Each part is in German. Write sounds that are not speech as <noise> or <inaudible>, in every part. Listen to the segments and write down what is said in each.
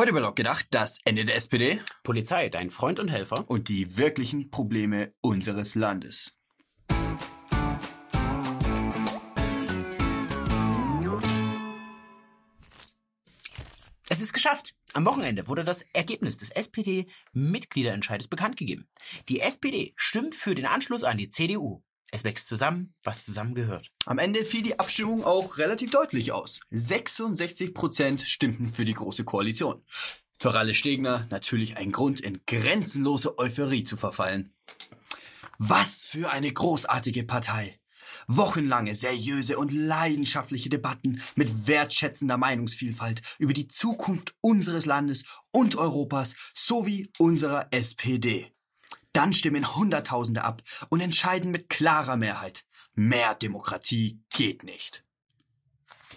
Heute über Log gedacht, das Ende der SPD Polizei, dein Freund und Helfer. und die wirklichen Probleme unseres Landes. Es ist geschafft. Am Wochenende wurde das Ergebnis des SPD-Mitgliederentscheides bekannt gegeben. Die SPD stimmt für den Anschluss an die CDU. Es wächst zusammen, was zusammengehört. Am Ende fiel die Abstimmung auch relativ deutlich aus. 66 Prozent stimmten für die Große Koalition. Für Ralle Stegner natürlich ein Grund, in grenzenlose Euphorie zu verfallen. Was für eine großartige Partei! Wochenlange seriöse und leidenschaftliche Debatten mit wertschätzender Meinungsvielfalt über die Zukunft unseres Landes und Europas sowie unserer SPD. Dann stimmen Hunderttausende ab und entscheiden mit klarer Mehrheit. Mehr Demokratie geht nicht.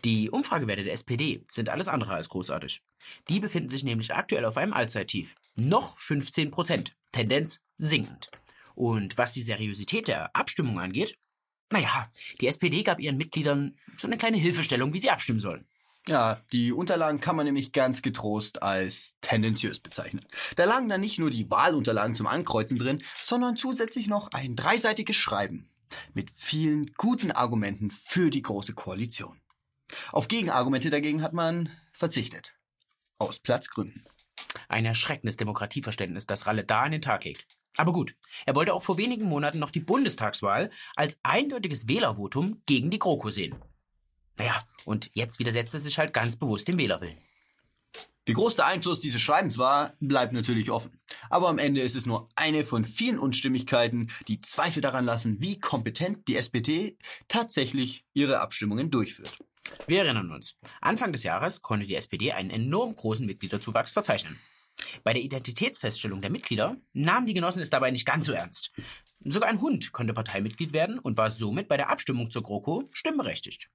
Die Umfragewerte der SPD sind alles andere als großartig. Die befinden sich nämlich aktuell auf einem Allzeittief. Noch 15 Prozent. Tendenz sinkend. Und was die Seriosität der Abstimmung angeht, naja, die SPD gab ihren Mitgliedern so eine kleine Hilfestellung, wie sie abstimmen sollen. Ja, die Unterlagen kann man nämlich ganz getrost als tendenziös bezeichnen. Da lagen dann nicht nur die Wahlunterlagen zum Ankreuzen drin, sondern zusätzlich noch ein dreiseitiges Schreiben mit vielen guten Argumenten für die Große Koalition. Auf Gegenargumente dagegen hat man verzichtet. Aus Platzgründen. Ein erschreckendes Demokratieverständnis, das Ralle da an den Tag legt. Aber gut, er wollte auch vor wenigen Monaten noch die Bundestagswahl als eindeutiges Wählervotum gegen die GroKo sehen. Naja, und jetzt widersetzt er sich halt ganz bewusst dem Wählerwillen. Wie groß der Einfluss dieses Schreibens war, bleibt natürlich offen. Aber am Ende ist es nur eine von vielen Unstimmigkeiten, die Zweifel daran lassen, wie kompetent die SPD tatsächlich ihre Abstimmungen durchführt. Wir erinnern uns, Anfang des Jahres konnte die SPD einen enorm großen Mitgliederzuwachs verzeichnen. Bei der Identitätsfeststellung der Mitglieder nahmen die Genossen es dabei nicht ganz so ernst. Sogar ein Hund konnte Parteimitglied werden und war somit bei der Abstimmung zur GroKo stimmberechtigt.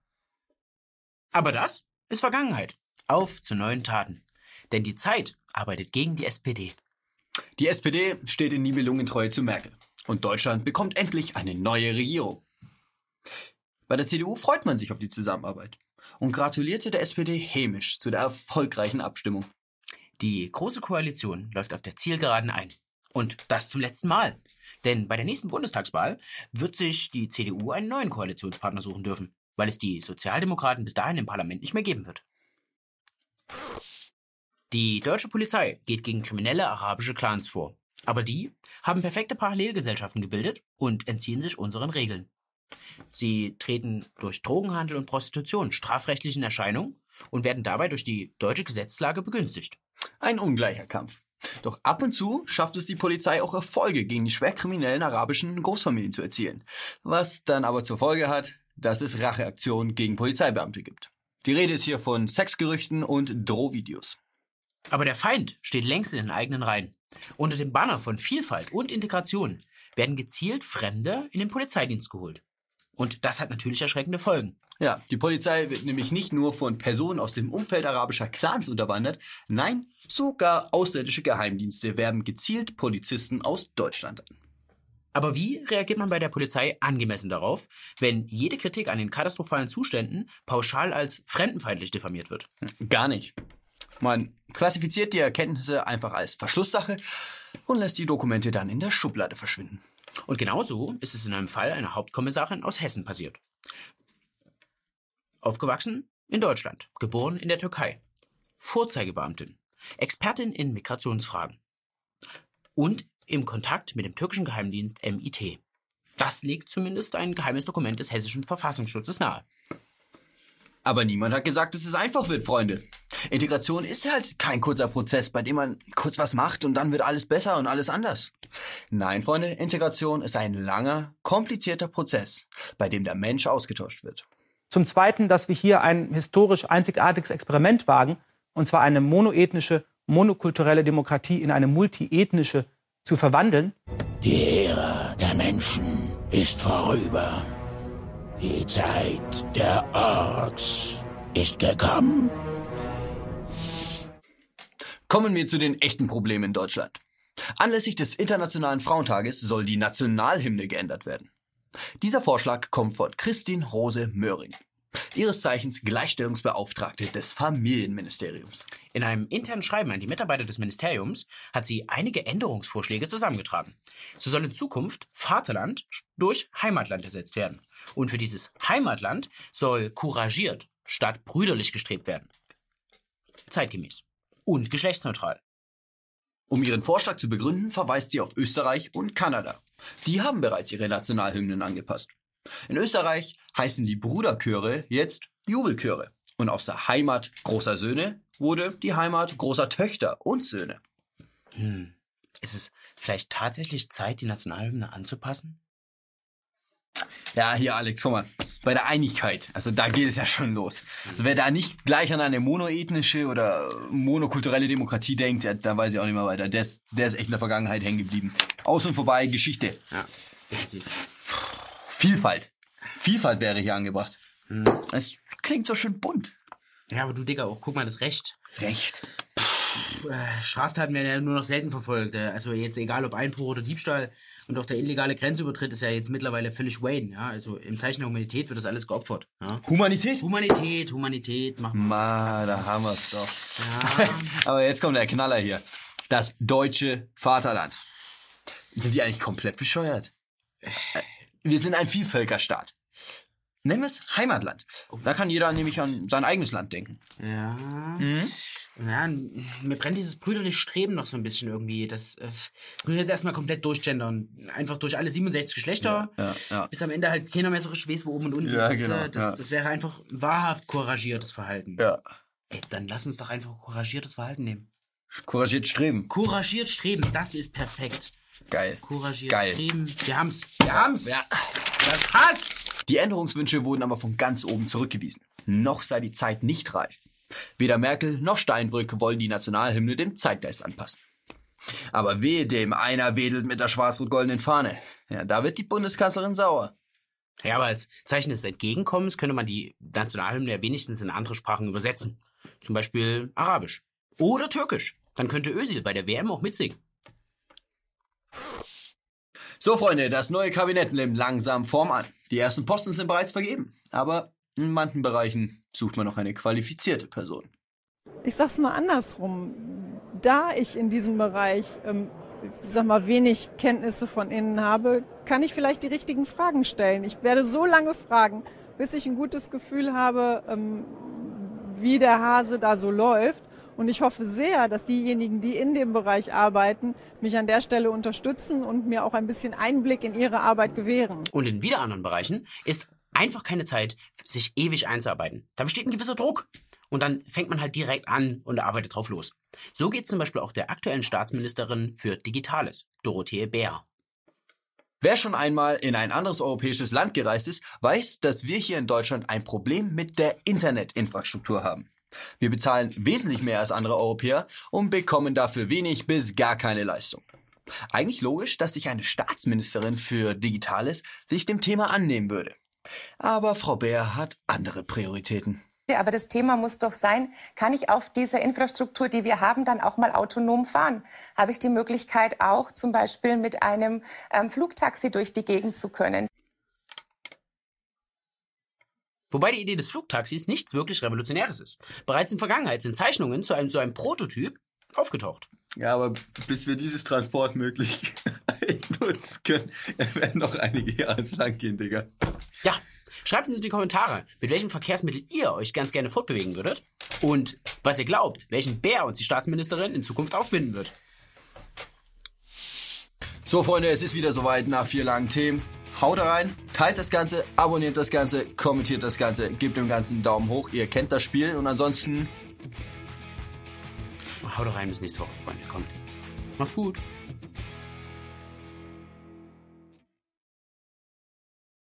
Aber das ist Vergangenheit. Auf zu neuen Taten. Denn die Zeit arbeitet gegen die SPD. Die SPD steht in Nibelungentreue zu Merkel. Und Deutschland bekommt endlich eine neue Regierung. Bei der CDU freut man sich auf die Zusammenarbeit und gratulierte der SPD hämisch zu der erfolgreichen Abstimmung. Die Große Koalition läuft auf der Zielgeraden ein. Und das zum letzten Mal. Denn bei der nächsten Bundestagswahl wird sich die CDU einen neuen Koalitionspartner suchen dürfen, weil es die Sozialdemokraten bis dahin im Parlament nicht mehr geben wird. Die deutsche Polizei geht gegen kriminelle arabische Clans vor. Aber die haben perfekte Parallelgesellschaften gebildet und entziehen sich unseren Regeln. Sie treten durch Drogenhandel und Prostitution strafrechtlich in Erscheinung und werden dabei durch die deutsche Gesetzlage begünstigt. Ein ungleicher Kampf. Doch ab und zu schafft es die Polizei auch Erfolge gegen die schwerkriminellen arabischen Großfamilien zu erzielen. Was dann aber zur Folge hat, dass es Racheaktionen gegen Polizeibeamte gibt. Die Rede ist hier von Sexgerüchten und Drohvideos. Aber der Feind steht längst in den eigenen Reihen. Unter dem Banner von Vielfalt und Integration werden gezielt Fremde in den Polizeidienst geholt. Und das hat natürlich erschreckende Folgen. Ja, die Polizei wird nämlich nicht nur von Personen aus dem Umfeld arabischer Clans unterwandert, nein, sogar ausländische Geheimdienste werben gezielt Polizisten aus Deutschland an. Aber wie reagiert man bei der Polizei angemessen darauf, wenn jede Kritik an den katastrophalen Zuständen pauschal als fremdenfeindlich diffamiert wird? Gar nicht. Man klassifiziert die Erkenntnisse einfach als Verschlusssache und lässt die Dokumente dann in der Schublade verschwinden. Und genauso ist es in einem Fall einer Hauptkommissarin aus Hessen passiert. Aufgewachsen in Deutschland, geboren in der Türkei, Vorzeigebeamtin, Expertin in Migrationsfragen und im Kontakt mit dem türkischen Geheimdienst MIT. Das legt zumindest ein geheimes Dokument des hessischen Verfassungsschutzes nahe. Aber niemand hat gesagt, dass es einfach wird, Freunde. Integration ist halt kein kurzer Prozess, bei dem man kurz was macht und dann wird alles besser und alles anders. Nein, Freunde, Integration ist ein langer, komplizierter Prozess, bei dem der Mensch ausgetauscht wird. Zum Zweiten, dass wir hier ein historisch einzigartiges Experiment wagen, und zwar eine monoethnische, monokulturelle Demokratie in eine multiethnische zu verwandeln. Die Ära der Menschen ist vorüber. Die Zeit der Orks ist gekommen. Kommen wir zu den echten Problemen in Deutschland. Anlässlich des Internationalen Frauentages soll die Nationalhymne geändert werden. Dieser Vorschlag kommt von Christine Rose Möhring. Ihres Zeichens Gleichstellungsbeauftragte des Familienministeriums. In einem internen Schreiben an die Mitarbeiter des Ministeriums hat sie einige Änderungsvorschläge zusammengetragen. So soll in Zukunft Vaterland durch Heimatland ersetzt werden. Und für dieses Heimatland soll couragiert statt brüderlich gestrebt werden. Zeitgemäß. Und geschlechtsneutral. Um ihren Vorschlag zu begründen, verweist sie auf Österreich und Kanada. Die haben bereits ihre Nationalhymnen angepasst. In Österreich heißen die Bruderchöre jetzt Jubelchöre. Und aus der Heimat großer Söhne wurde die Heimat großer Töchter und Söhne. Hm. Ist es vielleicht tatsächlich Zeit, die Nationalhymne anzupassen? Ja, hier Alex, guck mal. Bei der Einigkeit, also da geht es ja schon los. Also wer da nicht gleich an eine monoethnische oder monokulturelle Demokratie denkt, ja, da weiß ich auch nicht mehr weiter. Der ist, der ist echt in der Vergangenheit hängen geblieben. Aus und vorbei, Geschichte. Ja, definitiv. Vielfalt. Vielfalt wäre hier angebracht. Es klingt so schön bunt. Ja, aber du Digga, auch guck mal das Recht. Recht. Äh, Straftaten werden ja nur noch selten verfolgt. Äh, Also jetzt egal ob Einbruch oder Diebstahl und auch der illegale Grenzübertritt ist ja jetzt mittlerweile völlig Wayne. Ja? Also im Zeichen der Humanität wird das alles geopfert. Ja? Humanität? Humanität, Humanität, machen wir. Ma, da haben wir's doch. Ja. <laughs> Aber jetzt kommt der Knaller hier. Das deutsche Vaterland. Sind die eigentlich komplett bescheuert? Wir sind ein Vielvölkerstaat. Wir es Heimatland. Da kann jeder nämlich an sein eigenes Land denken. Ja. Ja, mir brennt dieses brüderliche Streben noch so ein bisschen irgendwie. Das, äh, das müssen wir jetzt erstmal komplett durchgendern. Einfach durch alle 67 Geschlechter. Ja, ja. Bis am Ende halt keiner mehr so richtig weiß, wo oben und unten Ja, ist. genau, äh, das, ja. das wäre einfach wahrhaft couragiertes Verhalten. Ja. Ey, dann lass uns doch einfach couragiertes Verhalten nehmen. Couragiert streben. Couragiert streben, das ist perfekt. Geil. Couragiert Geil. streben. Wir haben's. Wir haben's. Ja. Das passt. Die Änderungswünsche wurden aber von ganz oben zurückgewiesen. Noch sei die Zeit nicht reif. Weder Merkel noch Steinbrück wollen die Nationalhymne dem Zeitgeist anpassen. Aber wehe dem, einer wedelt mit der schwarz-rot-goldenen Fahne. Ja, da wird die Bundeskanzlerin sauer. Ja, aber als Zeichen des Entgegenkommens könnte man die Nationalhymne ja wenigstens in andere Sprachen übersetzen. Zum Beispiel Arabisch. Oder Türkisch. Dann könnte Özil bei der WM auch mitsingen. So, Freunde, das neue Kabinett nimmt langsam Form an. Die ersten Posten sind bereits vergeben. Aber in manchen Bereichen sucht man noch eine qualifizierte Person. ich sag's mal andersrum. Da ich in diesem Bereich, ähm, sag mal, wenig Kenntnisse von innen habe, kann ich vielleicht die richtigen Fragen stellen. Ich werde so lange fragen, bis ich ein gutes Gefühl habe, ähm, wie der Hase da so läuft. Und ich hoffe sehr, dass diejenigen, die in dem Bereich arbeiten, mich an der Stelle unterstützen und mir auch ein bisschen Einblick in ihre Arbeit gewähren. Und in wieder anderen Bereichen ist einfach keine Zeit, sich ewig einzuarbeiten. Da besteht ein gewisser Druck. Und dann fängt man halt direkt an und arbeitet drauf los. So geht zum Beispiel auch der aktuellen Staatsministerin für Digitales, Dorothee Bär. Wer schon einmal in ein anderes europäisches Land gereist ist, weiß, dass wir hier in Deutschland ein Problem mit der Internetinfrastruktur haben. Wir bezahlen wesentlich mehr als andere Europäer und bekommen dafür wenig bis gar keine Leistung. Eigentlich logisch, dass sich eine Staatsministerin für Digitales sich dem Thema annehmen würde. Aber Frau Bär hat andere Prioritäten. Ja, Aber das Thema muss doch sein, kann ich auf dieser Infrastruktur, die wir haben, dann auch mal autonom fahren? Habe ich die Möglichkeit auch zum Beispiel mit einem ähm, Flugtaxi durch die Gegend zu können? Wobei die Idee des Flugtaxis nichts wirklich Revolutionäres ist. Bereits in Vergangenheit sind Zeichnungen zu einem so einem Prototyp aufgetaucht. Ja, aber bis wir dieses Transport möglich <laughs> nutzen können, <laughs> werden noch einige Jahre ins Land gehen, Digga. Ja, schreibt uns in die Kommentare, mit welchem Verkehrsmittel ihr euch ganz gerne fortbewegen würdet und was ihr glaubt, welchen Bär uns die Staatsministerin in Zukunft aufbinden wird. So, Freunde, es ist wieder soweit nach vier langen Themen. Haut rein, teilt das Ganze, abonniert das Ganze, kommentiert das Ganze, gebt dem Ganzen einen Daumen hoch. Ihr kennt das Spiel und ansonsten Haut rein bis nächste Woche, Freunde. Kommt. Macht's gut.